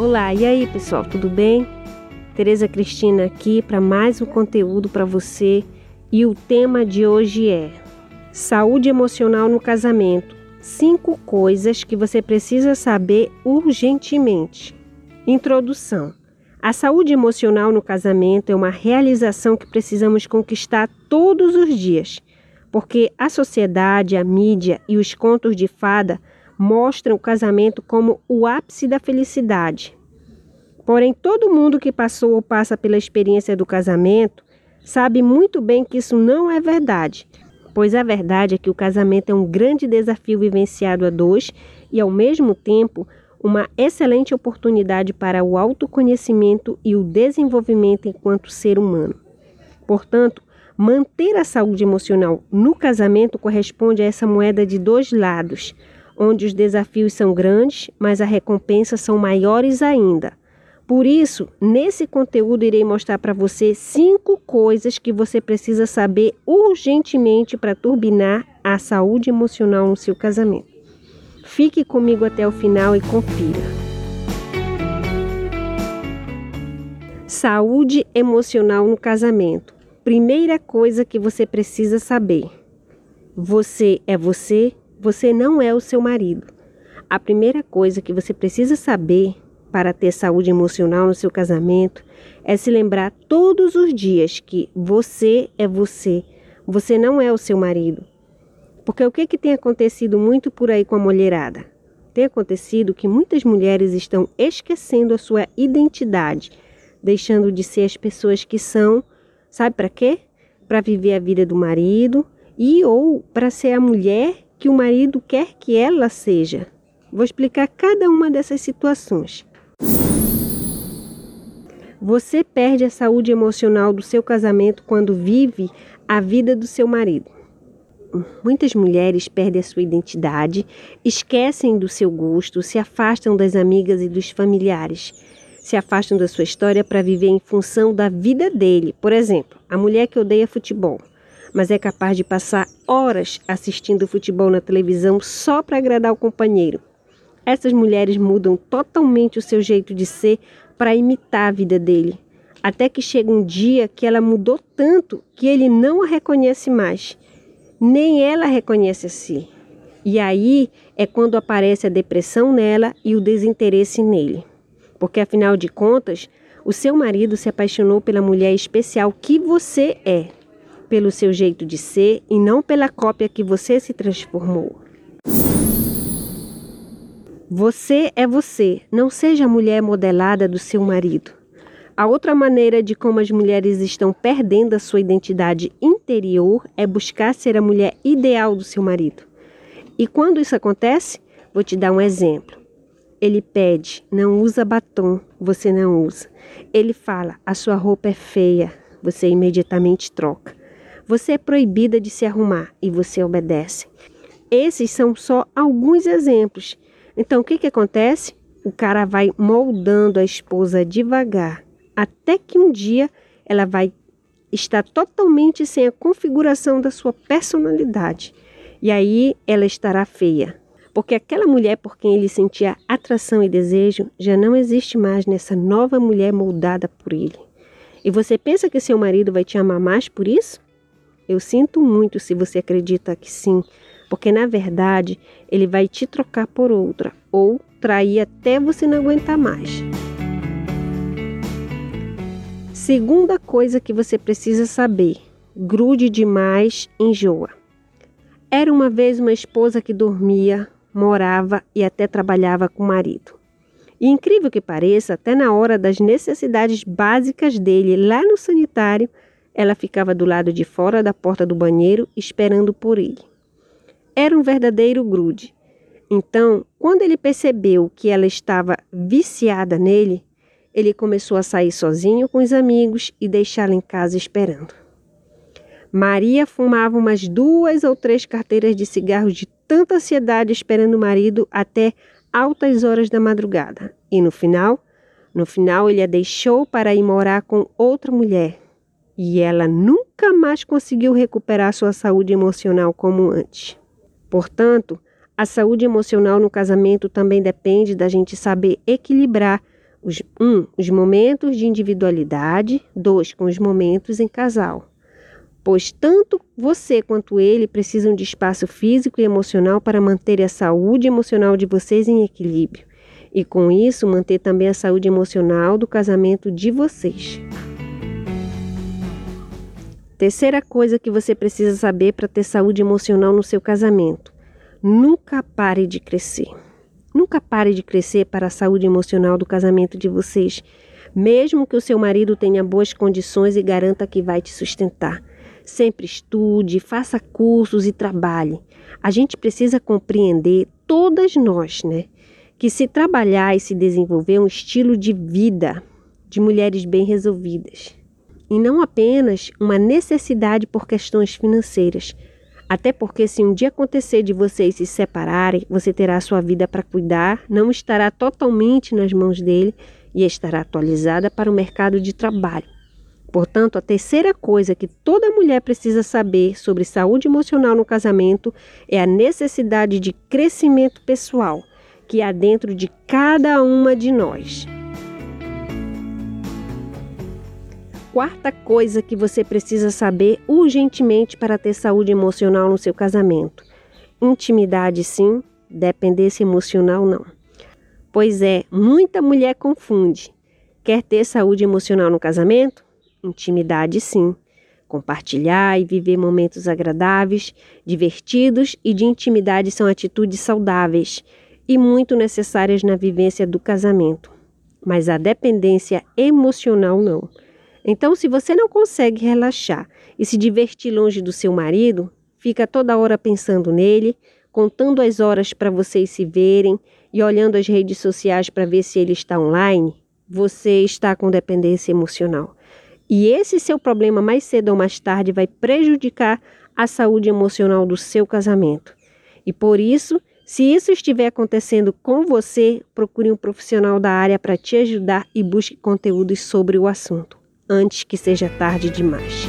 Olá, e aí pessoal, tudo bem? Tereza Cristina aqui para mais um conteúdo para você e o tema de hoje é Saúde emocional no casamento. Cinco coisas que você precisa saber urgentemente. Introdução. A saúde emocional no casamento é uma realização que precisamos conquistar todos os dias, porque a sociedade, a mídia e os contos de fada mostram o casamento como o ápice da felicidade. Porém, todo mundo que passou ou passa pela experiência do casamento sabe muito bem que isso não é verdade, pois a verdade é que o casamento é um grande desafio vivenciado a dois e, ao mesmo tempo, uma excelente oportunidade para o autoconhecimento e o desenvolvimento enquanto ser humano. Portanto, manter a saúde emocional no casamento corresponde a essa moeda de dois lados onde os desafios são grandes, mas as recompensas são maiores ainda. Por isso, nesse conteúdo irei mostrar para você cinco coisas que você precisa saber urgentemente para turbinar a saúde emocional no seu casamento. Fique comigo até o final e confira. Saúde emocional no casamento. Primeira coisa que você precisa saber: você é você você não é o seu marido. A primeira coisa que você precisa saber para ter saúde emocional no seu casamento é se lembrar todos os dias que você é você. Você não é o seu marido. Porque o que, que tem acontecido muito por aí com a mulherada? Tem acontecido que muitas mulheres estão esquecendo a sua identidade, deixando de ser as pessoas que são, sabe para quê? Para viver a vida do marido e ou para ser a mulher que o marido quer que ela seja. Vou explicar cada uma dessas situações. Você perde a saúde emocional do seu casamento quando vive a vida do seu marido. Muitas mulheres perdem a sua identidade, esquecem do seu gosto, se afastam das amigas e dos familiares, se afastam da sua história para viver em função da vida dele. Por exemplo, a mulher que odeia futebol mas é capaz de passar horas assistindo futebol na televisão só para agradar o companheiro. Essas mulheres mudam totalmente o seu jeito de ser para imitar a vida dele, até que chega um dia que ela mudou tanto que ele não a reconhece mais, nem ela reconhece a si. E aí é quando aparece a depressão nela e o desinteresse nele. Porque afinal de contas, o seu marido se apaixonou pela mulher especial que você é pelo seu jeito de ser e não pela cópia que você se transformou. Você é você, não seja a mulher modelada do seu marido. A outra maneira de como as mulheres estão perdendo a sua identidade interior é buscar ser a mulher ideal do seu marido. E quando isso acontece, vou te dar um exemplo. Ele pede, não usa batom, você não usa. Ele fala, a sua roupa é feia, você imediatamente troca. Você é proibida de se arrumar e você obedece. Esses são só alguns exemplos. Então, o que, que acontece? O cara vai moldando a esposa devagar, até que um dia ela vai estar totalmente sem a configuração da sua personalidade. E aí ela estará feia. Porque aquela mulher por quem ele sentia atração e desejo já não existe mais nessa nova mulher moldada por ele. E você pensa que seu marido vai te amar mais por isso? Eu sinto muito se você acredita que sim, porque na verdade ele vai te trocar por outra ou trair até você não aguentar mais. Segunda coisa que você precisa saber: grude demais enjoa. Era uma vez uma esposa que dormia, morava e até trabalhava com o marido. E incrível que pareça, até na hora das necessidades básicas dele lá no sanitário, ela ficava do lado de fora da porta do banheiro esperando por ele. Era um verdadeiro grude. Então, quando ele percebeu que ela estava viciada nele, ele começou a sair sozinho com os amigos e deixá-la em casa esperando. Maria fumava umas duas ou três carteiras de cigarros de tanta ansiedade esperando o marido até altas horas da madrugada. E no final, no final ele a deixou para ir morar com outra mulher, e ela nunca mais conseguiu recuperar sua saúde emocional como antes. Portanto, a saúde emocional no casamento também depende da gente saber equilibrar Os, um, os momentos de individualidade. Dois, com os momentos em casal. Pois tanto você quanto ele precisam de espaço físico e emocional para manter a saúde emocional de vocês em equilíbrio. E com isso, manter também a saúde emocional do casamento de vocês. Terceira coisa que você precisa saber para ter saúde emocional no seu casamento: nunca pare de crescer. Nunca pare de crescer para a saúde emocional do casamento de vocês, mesmo que o seu marido tenha boas condições e garanta que vai te sustentar. Sempre estude, faça cursos e trabalhe. A gente precisa compreender, todas nós, né? Que se trabalhar e se desenvolver é um estilo de vida de mulheres bem resolvidas. E não apenas uma necessidade por questões financeiras até porque, se um dia acontecer de vocês se separarem, você terá sua vida para cuidar, não estará totalmente nas mãos dele e estará atualizada para o mercado de trabalho. Portanto, a terceira coisa que toda mulher precisa saber sobre saúde emocional no casamento é a necessidade de crescimento pessoal que há dentro de cada uma de nós. Quarta coisa que você precisa saber urgentemente para ter saúde emocional no seu casamento. Intimidade, sim, dependência emocional, não. Pois é, muita mulher confunde. Quer ter saúde emocional no casamento? Intimidade, sim. Compartilhar e viver momentos agradáveis, divertidos e de intimidade são atitudes saudáveis e muito necessárias na vivência do casamento. Mas a dependência emocional não. Então, se você não consegue relaxar e se divertir longe do seu marido, fica toda hora pensando nele, contando as horas para vocês se verem e olhando as redes sociais para ver se ele está online, você está com dependência emocional. E esse seu problema, mais cedo ou mais tarde, vai prejudicar a saúde emocional do seu casamento. E por isso, se isso estiver acontecendo com você, procure um profissional da área para te ajudar e busque conteúdos sobre o assunto antes que seja tarde demais.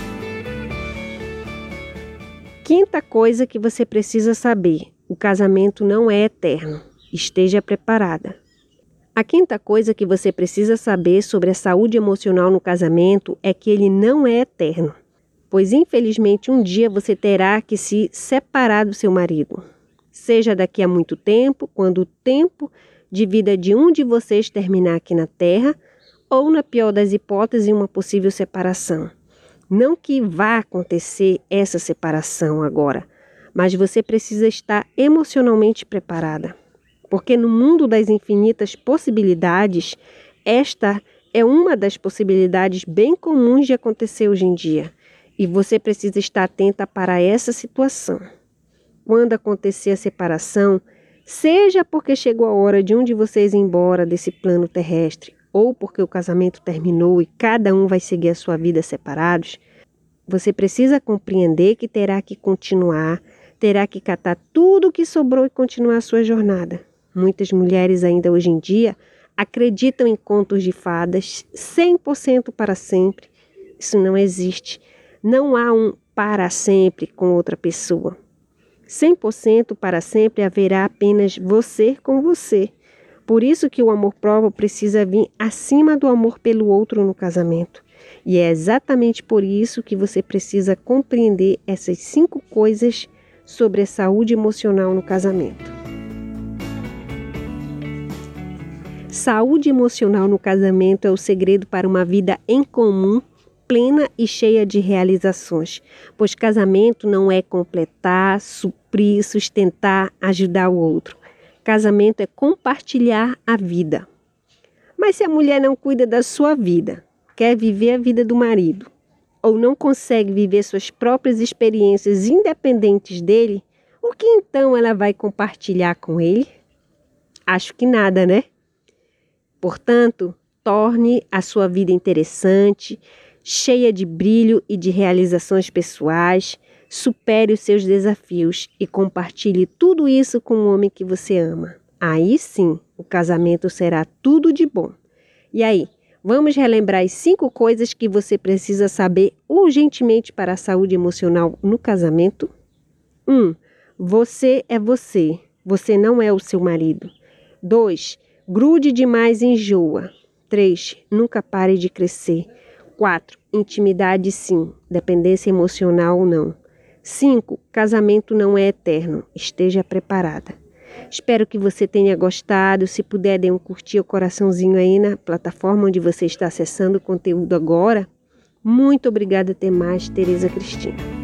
Quinta coisa que você precisa saber: o casamento não é eterno. Esteja preparada. A quinta coisa que você precisa saber sobre a saúde emocional no casamento é que ele não é eterno, pois infelizmente um dia você terá que se separar do seu marido. Seja daqui a muito tempo, quando o tempo de vida de um de vocês terminar aqui na Terra, ou, na pior das hipóteses, uma possível separação. Não que vá acontecer essa separação agora, mas você precisa estar emocionalmente preparada. Porque no mundo das infinitas possibilidades, esta é uma das possibilidades bem comuns de acontecer hoje em dia. E você precisa estar atenta para essa situação. Quando acontecer a separação, seja porque chegou a hora de um de vocês ir embora desse plano terrestre, ou porque o casamento terminou e cada um vai seguir a sua vida separados, você precisa compreender que terá que continuar, terá que catar tudo o que sobrou e continuar a sua jornada. Muitas mulheres ainda hoje em dia acreditam em contos de fadas 100% para sempre. Isso não existe. Não há um para sempre com outra pessoa. 100% para sempre haverá apenas você com você. Por isso que o amor próprio precisa vir acima do amor pelo outro no casamento. E é exatamente por isso que você precisa compreender essas cinco coisas sobre a saúde emocional no casamento. Saúde emocional no casamento é o segredo para uma vida em comum, plena e cheia de realizações, pois casamento não é completar, suprir, sustentar, ajudar o outro. Casamento é compartilhar a vida. Mas se a mulher não cuida da sua vida, quer viver a vida do marido, ou não consegue viver suas próprias experiências independentes dele, o que então ela vai compartilhar com ele? Acho que nada, né? Portanto, torne a sua vida interessante, cheia de brilho e de realizações pessoais, supere os seus desafios e compartilhe tudo isso com o homem que você ama. Aí sim, o casamento será tudo de bom. E aí, vamos relembrar as cinco coisas que você precisa saber urgentemente para a saúde emocional no casamento? 1. Um, você é você, você não é o seu marido. 2. Grude demais e enjoa. 3. Nunca pare de crescer. 4. Intimidade sim, dependência emocional não. 5. Casamento não é eterno. Esteja preparada. Espero que você tenha gostado. Se puder, dê um curtir o coraçãozinho aí na plataforma onde você está acessando o conteúdo agora. Muito obrigada, até mais, Tereza Cristina.